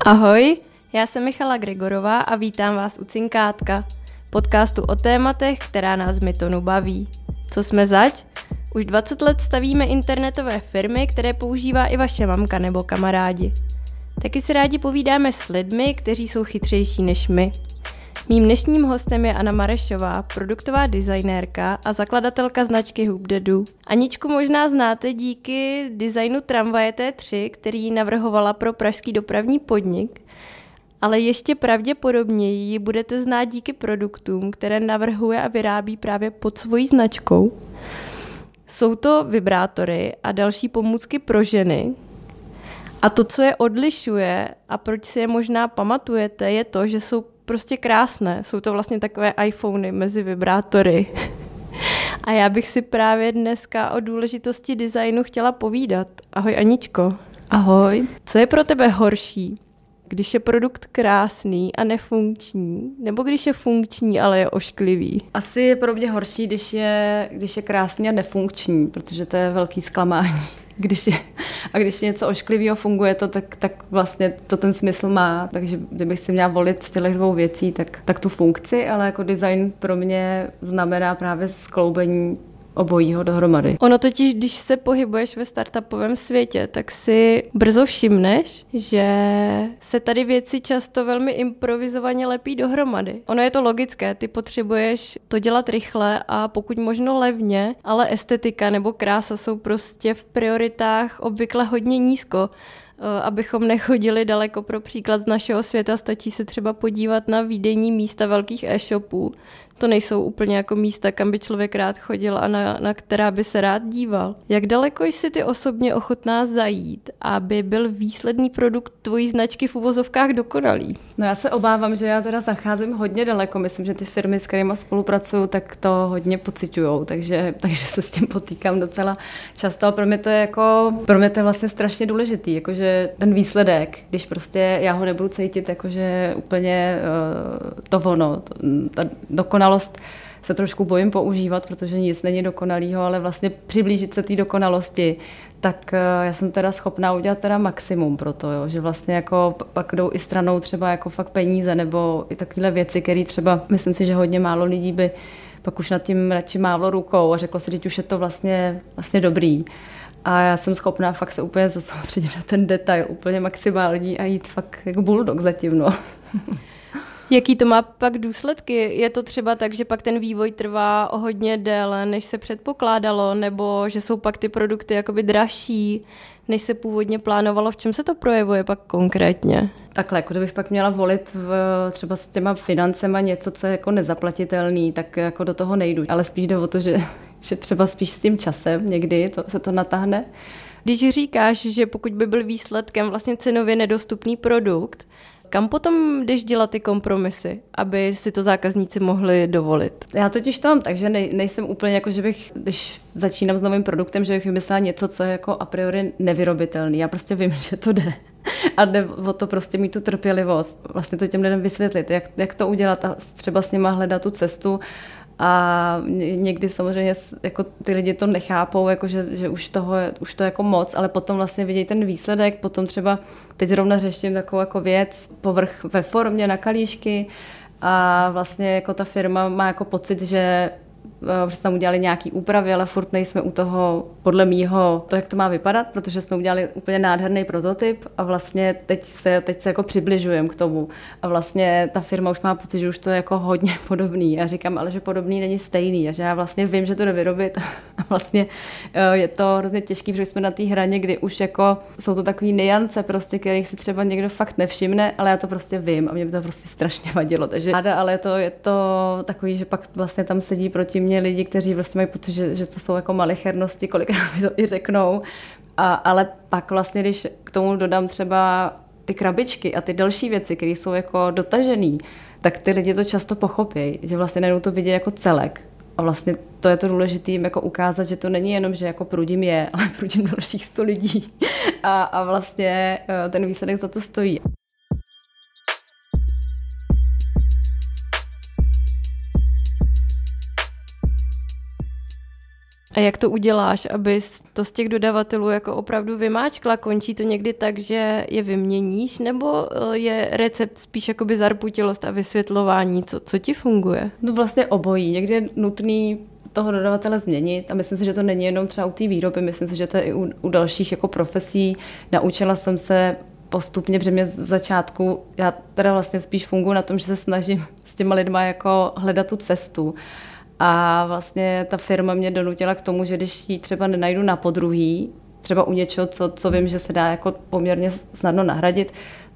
Ahoj, já jsem Michala Gregorová a vítám vás u Cinkátka, podcastu o tématech, která nás Mytonu baví. Co jsme zač? Už 20 let stavíme internetové firmy, které používá i vaše mamka nebo kamarádi. Taky si rádi povídáme s lidmi, kteří jsou chytřejší než my. Mým dnešním hostem je Anna Marešová, produktová designérka a zakladatelka značky Hubdedu. Aničku možná znáte díky designu tramvaje T3, který navrhovala pro pražský dopravní podnik, ale ještě pravděpodobněji ji budete znát díky produktům, které navrhuje a vyrábí právě pod svojí značkou. Jsou to vibrátory a další pomůcky pro ženy, a to, co je odlišuje a proč si je možná pamatujete, je to, že jsou prostě krásné. Jsou to vlastně takové iPhony mezi vibrátory. A já bych si právě dneska o důležitosti designu chtěla povídat. Ahoj Aničko. Ahoj. Co je pro tebe horší? Když je produkt krásný a nefunkční, nebo když je funkční, ale je ošklivý? Asi je pro mě horší, když je, když je krásný a nefunkční, protože to je velký zklamání když je, a když něco ošklivého funguje to, tak, tak vlastně to ten smysl má. Takže kdybych si měla volit z těch dvou věcí, tak, tak tu funkci, ale jako design pro mě znamená právě skloubení obojího dohromady. Ono totiž, když se pohybuješ ve startupovém světě, tak si brzo všimneš, že se tady věci často velmi improvizovaně lepí dohromady. Ono je to logické, ty potřebuješ to dělat rychle a pokud možno levně, ale estetika nebo krása jsou prostě v prioritách obvykle hodně nízko abychom nechodili daleko pro příklad z našeho světa, stačí se třeba podívat na výdejní místa velkých e-shopů, to nejsou úplně jako místa, kam by člověk rád chodil a na, na která by se rád díval. Jak daleko jsi ty osobně ochotná zajít, aby byl výsledný produkt tvojí značky v uvozovkách dokonalý? No já se obávám, že já teda zacházím hodně daleko. Myslím, že ty firmy, s kterými spolupracuju, tak to hodně pocitují, takže, takže se s tím potýkám docela často. A pro mě to je jako, pro mě to je vlastně strašně důležitý, jakože ten výsledek, když prostě já ho nebudu cítit, jakože úplně uh, to ono, to, ta dokonalost se trošku bojím používat, protože nic není dokonalého, ale vlastně přiblížit se té dokonalosti, tak eh, já jsem teda schopná udělat teda maximum pro to, jo, že vlastně jako pak jdou i stranou třeba jako fakt peníze nebo i takovéhle věci, které třeba, myslím si, že hodně málo lidí by pak už nad tím radši mávlo rukou a řeklo si, že už je to vlastně, vlastně dobrý. A já jsem schopná fakt se úplně zasoustředit na ten detail, úplně maximální a jít fakt jako bulldog zatím, no. Jaký to má pak důsledky? Je to třeba tak, že pak ten vývoj trvá o hodně déle, než se předpokládalo, nebo že jsou pak ty produkty jakoby dražší, než se původně plánovalo? V čem se to projevuje pak konkrétně? Takhle, jako kdybych pak měla volit v, třeba s těma financema něco, co je jako nezaplatitelný, tak jako do toho nejdu. Ale spíš jde o to, že, že třeba spíš s tím časem někdy to, se to natáhne. Když říkáš, že pokud by byl výsledkem vlastně cenově nedostupný produkt, kam potom jdeš dělat ty kompromisy, aby si to zákazníci mohli dovolit? Já totiž to mám tak, že nej, nejsem úplně jako, že bych, když začínám s novým produktem, že bych vymyslela něco, co je jako a priori nevyrobitelný. Já prostě vím, že to jde. A jde o to prostě mít tu trpělivost, vlastně to těm lidem vysvětlit, jak, jak to udělat a třeba s nima hledat tu cestu, a někdy samozřejmě jako ty lidi to nechápou, jako že, že už, toho, už to jako moc, ale potom vlastně vidějí ten výsledek, potom třeba teď zrovna řeším takovou jako věc, povrch ve formě na kalíšky a vlastně jako ta firma má jako pocit, že že jsme tam udělali nějaký úpravy, ale furt nejsme u toho, podle mýho, to, jak to má vypadat, protože jsme udělali úplně nádherný prototyp a vlastně teď se, teď se jako přibližujeme k tomu. A vlastně ta firma už má pocit, že už to je jako hodně podobný. A říkám, ale že podobný není stejný a že já vlastně vím, že to jde vyrobit a vlastně eh, je to hrozně těžký, protože jsme na té hraně, kdy už jako jsou to takové niance, prostě, kterých si třeba někdo fakt nevšimne, ale já to prostě vím a mě by to prostě strašně vadilo. Takže ale to, je to takový, že pak vlastně tam sedí proti mě lidi, kteří prostě mají pocit, že, že to jsou jako malichernosti, kolikrát mi to i řeknou. A, ale pak vlastně, když k tomu dodám třeba ty krabičky a ty další věci, které jsou jako dotažené, tak ty lidi to často pochopí, že vlastně najednou to vidí jako celek. A vlastně to je to důležité jim jako ukázat, že to není jenom, že jako prudím je, ale prudím dalších sto lidí. A, a vlastně eh, ten výsledek za to stojí. A jak to uděláš, aby to z těch dodavatelů jako opravdu vymáčkla? Končí to někdy tak, že je vyměníš, nebo eh, je recept spíš jakoby zarputilost a vysvětlování? Co, co ti funguje? No vlastně obojí. Někdy je nutný toho dodavatele změnit a myslím si, že to není jenom třeba u té výroby, myslím si, že to je i u, u dalších jako profesí. Naučila jsem se postupně, protože mě z začátku, já teda vlastně spíš funguji na tom, že se snažím s těma lidma jako hledat tu cestu. A vlastně ta firma mě donutila k tomu, že když ji třeba nenajdu na podruhý, třeba u něčeho, co, co vím, že se dá jako poměrně snadno nahradit,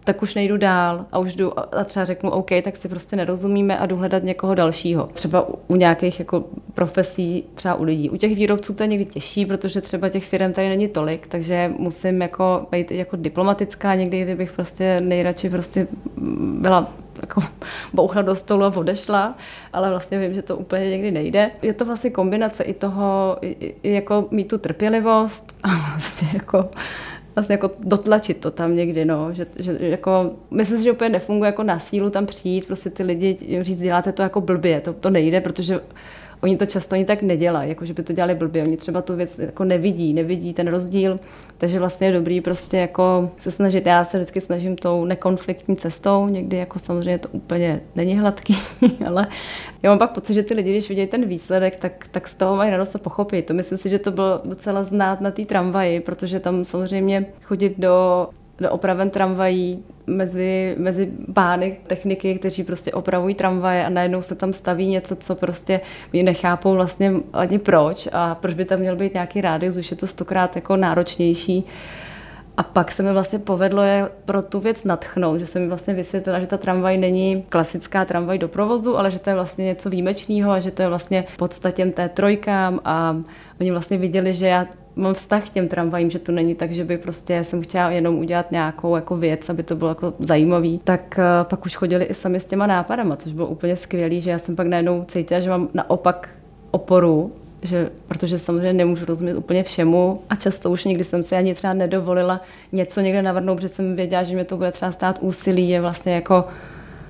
tak už nejdu dál a už jdu a třeba řeknu, OK, tak si prostě nerozumíme a jdu hledat někoho dalšího. Třeba u, u nějakých jako profesí, třeba u lidí. U těch výrobců to je někdy těžší, protože třeba těch firm tady není tolik, takže musím jako být jako diplomatická někdy, kdybych prostě nejradši prostě byla jako bouchla do stolu a odešla, ale vlastně vím, že to úplně někdy nejde. Je to vlastně kombinace i toho, i, i jako mít tu trpělivost a vlastně jako vlastně jako dotlačit to tam někdy, no, že, že jako, myslím si, že úplně nefunguje jako na sílu tam přijít, prostě ty lidi říct, děláte to jako blbě, to, to nejde, protože Oni to často ani tak nedělají, jako že by to dělali blbě. Oni třeba tu věc jako nevidí, nevidí ten rozdíl, takže vlastně je dobrý prostě jako se snažit. Já se vždycky snažím tou nekonfliktní cestou, někdy jako samozřejmě to úplně není hladký, ale já mám pak pocit, že ty lidi, když vidějí ten výsledek, tak, tak z toho mají radost a pochopit. To myslím si, že to bylo docela znát na té tramvaji, protože tam samozřejmě chodit do do opraven tramvají mezi, mezi pány techniky, kteří prostě opravují tramvaje a najednou se tam staví něco, co prostě mi nechápou vlastně ani proč a proč by tam měl být nějaký rádius, už je to stokrát jako náročnější. A pak se mi vlastně povedlo je pro tu věc natchnout, že se mi vlastně vysvětlila, že ta tramvaj není klasická tramvaj do provozu, ale že to je vlastně něco výjimečného a že to je vlastně podstatě té trojkám a oni vlastně viděli, že já mám vztah k těm tramvajím, že to není tak, že by prostě jsem chtěla jenom udělat nějakou jako věc, aby to bylo jako zajímavý, tak uh, pak už chodili i sami s těma nápadama, což bylo úplně skvělý, že já jsem pak najednou cítila, že mám naopak oporu, že, protože samozřejmě nemůžu rozumět úplně všemu a často už nikdy jsem si ani třeba nedovolila něco někde navrhnout, protože jsem věděla, že mě to bude třeba stát úsilí, je vlastně jako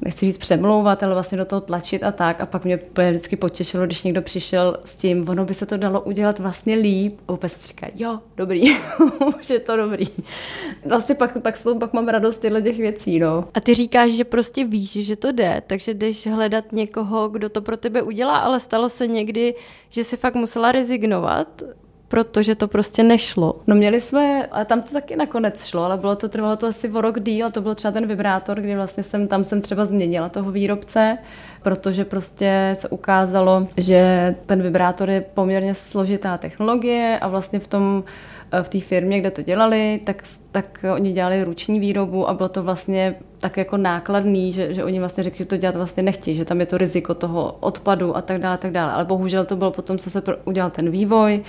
nechci říct přemlouvat, ale vlastně do toho tlačit a tak. A pak mě vždycky potěšilo, když někdo přišel s tím, ono by se to dalo udělat vlastně líp. A úplně se říká, jo, dobrý, už je to dobrý. Vlastně pak, pak, jsou, pak mám radost tyhle těch věcí, no. A ty říkáš, že prostě víš, že to jde, takže jdeš hledat někoho, kdo to pro tebe udělá, ale stalo se někdy, že si fakt musela rezignovat, protože to prostě nešlo. No měli jsme, ale tam to taky nakonec šlo, ale bylo to, trvalo to asi o rok díl to byl třeba ten vibrátor, kdy vlastně jsem, tam jsem třeba změnila toho výrobce, protože prostě se ukázalo, že ten vibrátor je poměrně složitá technologie a vlastně v tom eh, v té firmě, kde to dělali, tak, tak oni dělali ruční výrobu a bylo to vlastně tak jako nákladný, že, že oni vlastně řekli, že to dělat vlastně nechtějí, že tam je to riziko toho odpadu a tak dále, tak dále. Ale bohužel to bylo potom, co se udělal ten vývoj,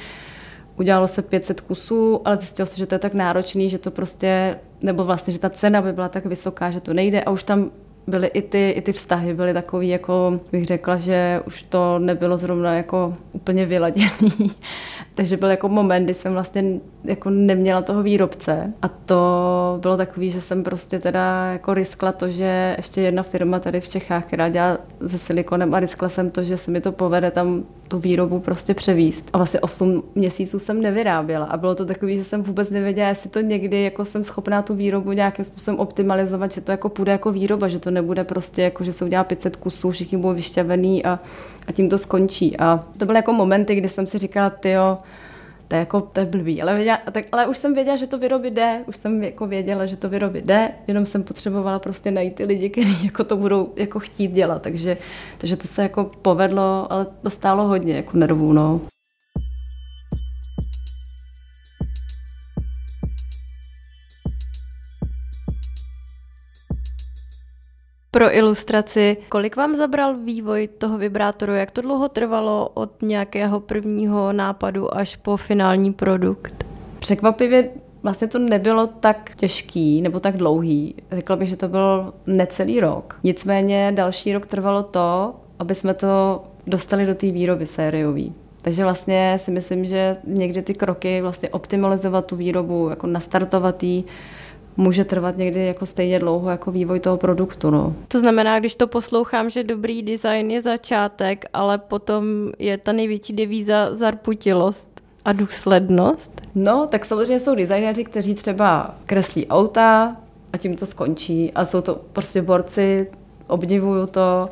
udělalo se 500 kusů, ale zjistilo se, že to je tak náročný, že to prostě, nebo vlastně, že ta cena by byla tak vysoká, že to nejde a už tam byly i ty, i ty vztahy, byly takový, jako bych řekla, že už to nebylo zrovna jako úplně vyladěný. Takže byl jako moment, kdy jsem vlastně jako neměla toho výrobce a to bylo takový, že jsem prostě teda jako riskla to, že ještě jedna firma tady v Čechách, která dělá se silikonem a riskla jsem to, že se mi to povede tam tu výrobu prostě převíst. A vlastně 8 měsíců jsem nevyráběla a bylo to takový, že jsem vůbec nevěděla, jestli to někdy jako jsem schopná tu výrobu nějakým způsobem optimalizovat, že to jako půjde jako výroba, že to nebude prostě jako, že se udělá 500 kusů, všichni budou vyšťavený a, a tím to skončí. A to byly jako momenty, kdy jsem si říkala, tyjo, to je jako, to je blbý, ale, věděla, tak, ale už jsem věděla, že to vyrobit jde, už jsem jako věděla, že to vyrobit jde, jenom jsem potřebovala prostě najít ty lidi, kteří jako to budou jako chtít dělat, takže, takže to se jako povedlo, ale to stálo hodně jako nervů, no. Pro ilustraci, kolik vám zabral vývoj toho vibrátoru? Jak to dlouho trvalo od nějakého prvního nápadu až po finální produkt? Překvapivě vlastně to nebylo tak těžký nebo tak dlouhý. Řekla bych, že to byl necelý rok. Nicméně další rok trvalo to, aby jsme to dostali do té výroby sériový. Takže vlastně si myslím, že někdy ty kroky vlastně optimalizovat tu výrobu, jako nastartovat jí, může trvat někdy jako stejně dlouho jako vývoj toho produktu. No. To znamená, když to poslouchám, že dobrý design je začátek, ale potom je ta největší devíza zarputilost a důslednost? No, tak samozřejmě jsou designéři, kteří třeba kreslí auta a tím to skončí. A jsou to prostě borci, obdivuju to,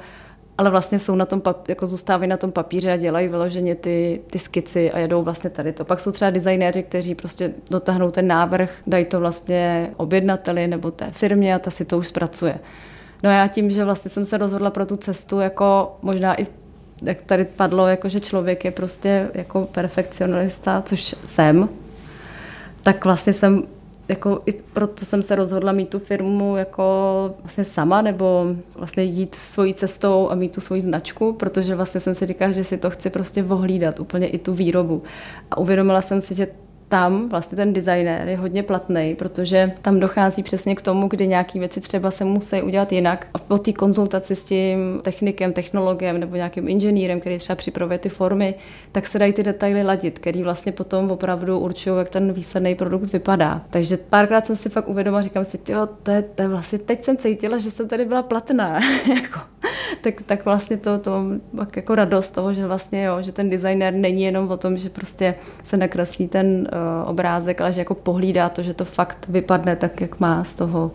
ale vlastně jsou na tom, jako zůstávají na tom papíře a dělají vyloženě ty, ty skici a jedou vlastně tady to. Pak jsou třeba designéři, kteří prostě dotáhnou ten návrh, dají to vlastně objednateli nebo té firmě a ta si to už zpracuje. No a já tím, že vlastně jsem se rozhodla pro tu cestu, jako možná i jak tady padlo, jako že člověk je prostě jako perfekcionalista, což jsem, tak vlastně jsem jako i proto jsem se rozhodla mít tu firmu jako vlastně sama, nebo vlastně jít svojí cestou a mít tu svoji značku, protože vlastně jsem si říkala, že si to chci prostě vohlídat, úplně i tu výrobu. A uvědomila jsem si, že tam vlastně ten designer je hodně platný, protože tam dochází přesně k tomu, kdy nějaké věci třeba se musí udělat jinak. A po té konzultaci s tím technikem, technologem nebo nějakým inženýrem, který třeba připravuje ty formy, tak se dají ty detaily ladit, který vlastně potom opravdu určují, jak ten výsledný produkt vypadá. Takže párkrát jsem si fakt uvědomila, říkám si, jo, to je, to je vlastně, teď jsem cítila, že jsem tady byla platná. jako, tak, tak vlastně to, to jako radost toho, že vlastně jo, že ten designer není jenom o tom, že prostě se nakreslí ten obrázek, ale že jako pohlídá to, že to fakt vypadne tak, jak má z toho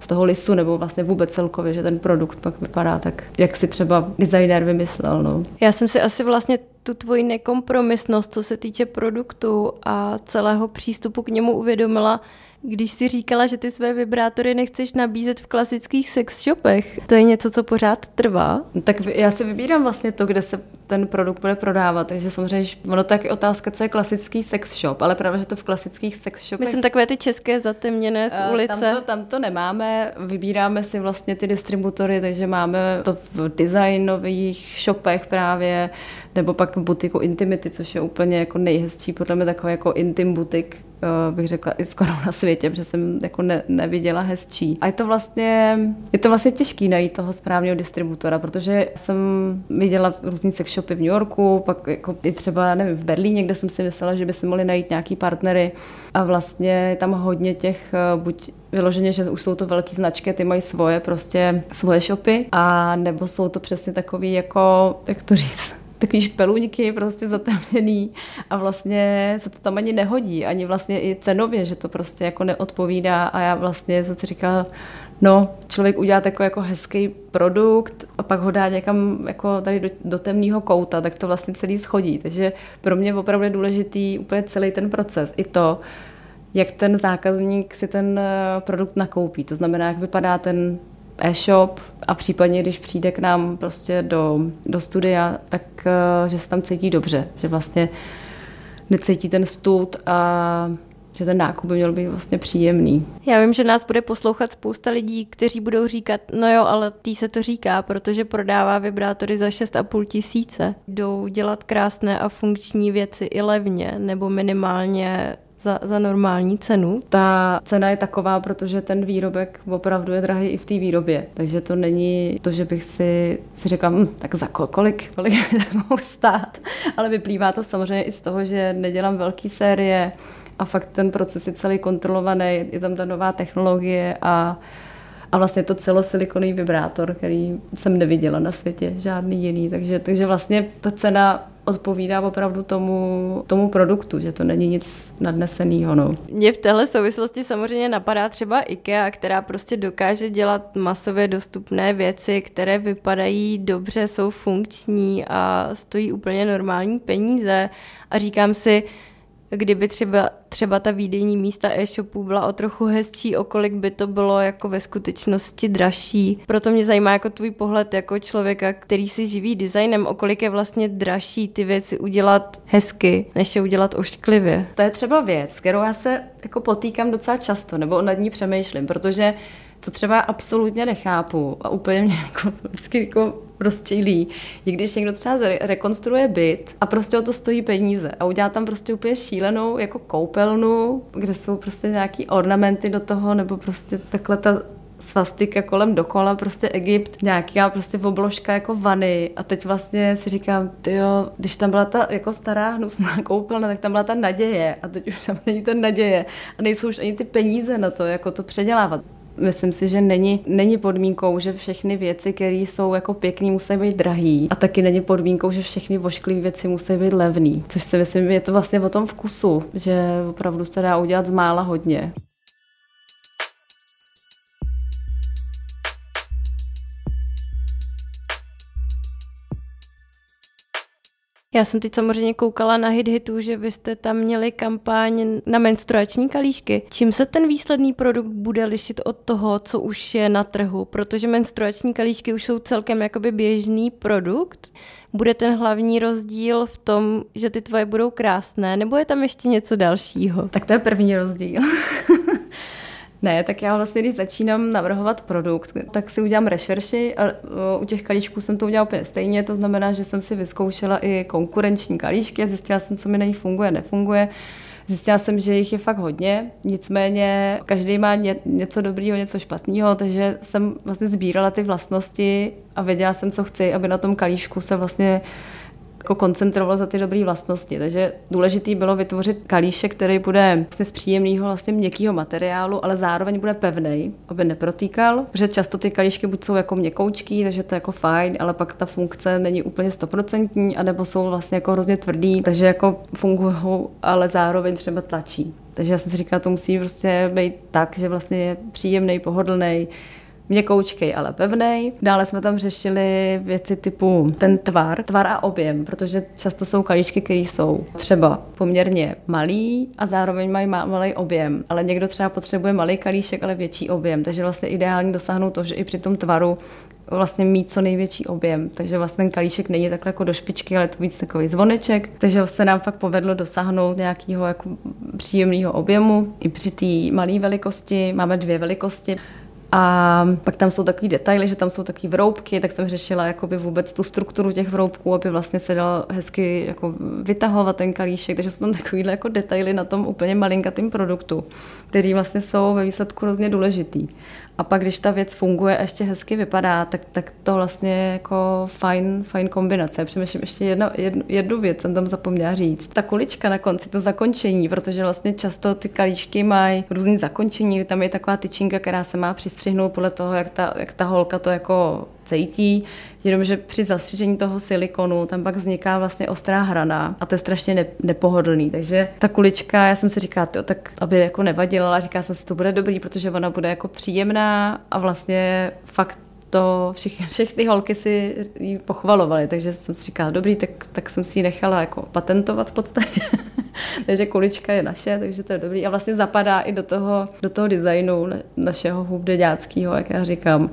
z toho listu, nebo vlastně vůbec celkově, že ten produkt pak vypadá tak, jak si třeba designer vymyslel. No. Já jsem si asi vlastně tu tvoji nekompromisnost, co se týče produktu a celého přístupu k němu uvědomila, když si říkala, že ty své vibrátory nechceš nabízet v klasických sex shopech. To je něco, co pořád trvá? Tak já si vybírám vlastně to, kde se ten produkt bude prodávat, takže samozřejmě ono tak je otázka, co je klasický sex shop, ale právě, že to v klasických sex shopech... Myslím takové ty české zatemněné z uh, ulice. Tam to, tam to nemáme, vybíráme si vlastně ty distributory, takže máme to v designových shopech právě, nebo pak v butiku Intimity, což je úplně jako nejhezčí, podle mě takový jako intim butik, bych řekla i skoro na světě, protože jsem jako ne, neviděla hezčí. A je to vlastně, je to vlastně těžký najít toho správného distributora, protože jsem viděla různý sex shopy v New Yorku, pak jako i třeba, nevím, v Berlíně, kde jsem si myslela, že by si mohli najít nějaký partnery a vlastně tam hodně těch, eh, buď vyloženě, že už jsou to velké značky, ty mají svoje prostě, svoje shopy a nebo jsou to přesně takový jako, jak to říct, takový špeluňky prostě zatemněný a vlastně se to tam ani nehodí, ani vlastně i cenově, že to prostě jako neodpovídá a já vlastně jsem si říkala, no, člověk udělá takový jako hezký produkt a pak ho dá někam jako tady do, do temného kouta, tak to vlastně celý schodí. Takže pro mě opravdu je důležitý úplně celý ten proces. I to, jak ten zákazník si ten eh, produkt nakoupí. To znamená, jak vypadá ten e-shop a případně, když přijde k nám prostě do, do studia, tak eh, že se tam cítí dobře, že vlastně necítí ten stud a že ten nákup by měl být vlastně příjemný. Já vím, že nás bude poslouchat spousta lidí, kteří budou říkat, no jo, ale tý se to říká, protože prodává vibrátory za 6,5 tisíce. Jdou dělat krásné a funkční věci i levně, nebo minimálně za, za normální cenu? Ta cena je taková, protože ten výrobek opravdu je drahý i v té výrobě. Takže to není to, že bych si, si řekla, hm, tak za kolik, kolik mi tak mohou stát. Ale vyplývá to samozřejmě i z toho, že nedělám velké série a fakt ten proces je celý kontrolovaný, je tam ta nová technologie a a vlastně to celosilikový vibrátor, který jsem neviděla na světě, žádný jiný. Takže, takže vlastně ta cena odpovídá opravdu tomu, tomu produktu, že to není nic nadneseného. No. Mě v téhle souvislosti samozřejmě napadá třeba IKEA, která prostě dokáže dělat masově dostupné věci, které vypadají dobře, jsou funkční a stojí úplně normální peníze. A říkám si, kdyby třeba, třeba ta výdejní místa e-shopů byla o trochu hezčí, o kolik by to bylo jako ve skutečnosti dražší. Proto mě zajímá jako tvůj pohled jako člověka, který si živí designem, o kolik je vlastně dražší ty věci udělat hezky, než je udělat ošklivě. To je třeba věc, kterou já se jako potýkám docela často, nebo nad ní přemýšlím, protože co třeba absolutně nechápu a úplně mě jako vždycky jako rozčílí, je když někdo třeba rekonstruuje byt a prostě o to stojí peníze a udělá tam prostě úplně šílenou jako koupelnu, kde jsou prostě nějaký ornamenty do toho, nebo prostě takhle ta svastika kolem dokola, prostě Egypt, nějaká prostě obložka jako vany. A teď vlastně si říkám, jo, když tam byla ta jako stará hnusná koupelna, tak tam byla ta naděje. A teď už tam není ta naděje. A nejsou už ani ty peníze na to, jako to předělávat. Myslím si, že není, není podmínkou, že všechny věci, které jsou jako pěkné, musí být drahý. A taky není podmínkou, že všechny vošklivé věci musí být levné. Což si myslím, je to vlastně o tom vkusu, že opravdu se dá udělat z mála hodně. Já jsem teď samozřejmě koukala na hit hitu, že vy jste tam měli kampaň na menstruační kalíšky. Čím se ten výsledný produkt bude lišit od toho, co už je na trhu? Protože menstruační kalíšky už jsou celkem jakoby běžný produkt. Bude ten hlavní rozdíl v tom, že ty tvoje budou krásné, nebo je tam ještě něco dalšího? Tak to je první rozdíl. Ne, tak já vlastně, když začínám navrhovat produkt, tak si udělám rešerši a u těch kalíšků jsem to udělala úplně stejně, to znamená, že jsem si vyzkoušela i konkurenční kalíšky a zjistila jsem, co mi na nich funguje, nefunguje. Zjistila jsem, že jich je fakt hodně, nicméně každý má ně, něco dobrýho, něco špatného, takže jsem vlastně sbírala ty vlastnosti a věděla jsem, co chci, aby na tom kalíšku se vlastně jako koncentroval za ty dobré vlastnosti. Takže důležitý bylo vytvořit kalíšek, který bude vlastně z příjemného, vlastně měkkého materiálu, ale zároveň bude pevný, aby neprotýkal, protože často ty kalíšky buď jsou jako měkoučký, takže to je jako fajn, ale pak ta funkce není úplně stoprocentní, anebo jsou vlastně jako hrozně tvrdý, takže jako fungují, ale zároveň třeba tlačí. Takže já jsem si říkala, to musí prostě být tak, že vlastně je příjemný, pohodlný, měkoučkej, ale pevnej. Dále jsme tam řešili věci typu ten tvar, tvar a objem, protože často jsou kalíčky, které jsou třeba poměrně malý a zároveň mají malý objem, ale někdo třeba potřebuje malý kalíšek, ale větší objem, takže vlastně ideální dosáhnout to, že i při tom tvaru vlastně mít co největší objem. Takže vlastně ten kalíšek není takhle jako do špičky, ale to víc takový zvoneček. Takže se nám fakt povedlo dosáhnout nějakého jako příjemného objemu. I při té malé velikosti máme dvě velikosti. A pak tam jsou takový detaily, že tam jsou takové vroubky, tak jsem řešila jakoby vůbec tu strukturu těch vroubků, aby vlastně se dal hezky jako vytahovat ten kalíšek, takže jsou tam takovýhle jako detaily na tom úplně malinkatým produktu, který vlastně jsou ve výsledku hrozně důležitý. A pak, když ta věc funguje a ještě hezky vypadá, tak, tak to vlastně je jako fajn, fajn kombinace. Přemýšlím ještě jedno, jednu, jednu věc, jsem tam zapomněla říct. Ta kulička na konci, to zakončení, protože vlastně často ty kalíčky mají různý zakončení, tam je taková tyčinka, která se má přistřihnout podle toho, jak ta, jak ta holka to jako cítí, jenomže při zastřižení toho silikonu tam pak vzniká vlastně ostrá hrana a to je strašně ne, nepohodlný. Takže ta kulička, já jsem si říkala, tak aby jako nevadila, ale říká jsem si, to bude dobrý, protože ona bude jako příjemná a vlastně fakt to všechny, všechny holky si ji pochvalovaly, takže jsem si říkala, dobrý, tak, tak jsem si ji nechala jako patentovat v podstatě. takže kulička je naše, takže to je dobrý. A vlastně zapadá i do toho, do toho designu našeho hubdeďáckého, jak já říkám.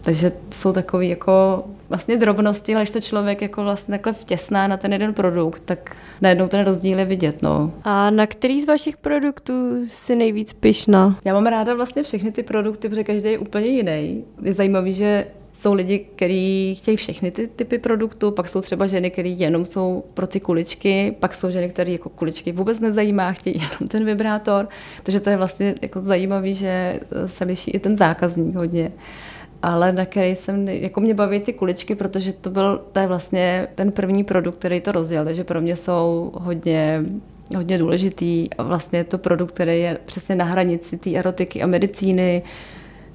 Takže jsou takové jako vlastně drobnosti, ale když to člověk jako vlastně takhle vtěsná na ten jeden produkt, tak najednou ten rozdíl je vidět. No. A na který z vašich produktů si nejvíc pyšná? Já mám ráda vlastně všechny ty produkty, protože každý je úplně jiný. Je zajímavý, že jsou lidi, kteří chtějí všechny ty typy produktů, pak jsou třeba ženy, které jenom jsou pro ty kuličky, pak jsou ženy, které jako kuličky vůbec nezajímá, chtějí jenom ten vibrátor. Takže to je vlastně jako zajímavé, že se liší i ten zákazník hodně ale na který jsem, jako mě baví ty kuličky, protože to byl, to je vlastně ten první produkt, který to rozjel, takže pro mě jsou hodně hodně důležitý a vlastně je to produkt, který je přesně na hranici té erotiky a medicíny,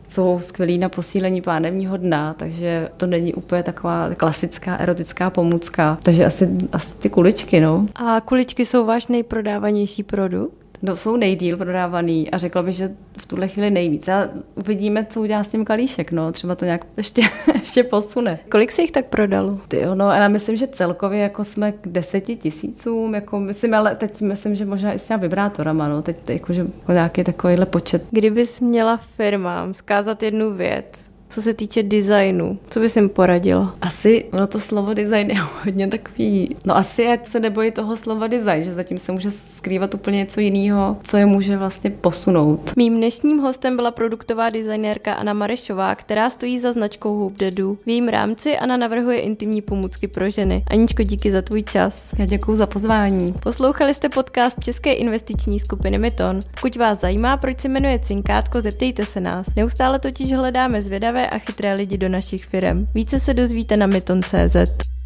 jsou skvělí na posílení pánevního dna, takže to není úplně taková klasická erotická pomůcka. Takže asi, asi ty kuličky, no. A kuličky jsou váš nejprodávanější produkt? No, jsou nejdíl prodávaný a řekla bych, že v tuhle chvíli nejvíc. A uvidíme, co udělá s tím kalíšek, no, třeba to nějak ještě, ještě posune. Kolik se jich tak prodalo? Ty, no, a já myslím, že celkově jako jsme k deseti tisícům, jako myslím, ale teď myslím, že možná i s těma vibrátorama, no, teď jako, že nějaký takovýhle počet. Kdybys měla firmám zkázat jednu věc, co se týče designu. Co bys jim poradila? Asi, ono to slovo design je hodně takový, no asi ať se nebojí toho slova design, že zatím se může skrývat úplně něco jiného, co je může vlastně posunout. Mým dnešním hostem byla produktová designérka Anna Marešová, která stojí za značkou Hoop Dedu. V jejím rámci Anna navrhuje intimní pomůcky pro ženy. Aničko, díky za tvůj čas. Já děkuji za pozvání. Poslouchali jste podcast České investiční skupiny Myton. Pokud vás zajímá, proč se jmenuje Cinkátko, zeptejte se nás. Neustále totiž hledáme zvědavé a chytré lidi do našich firm. Více se dozvíte na myton.cz.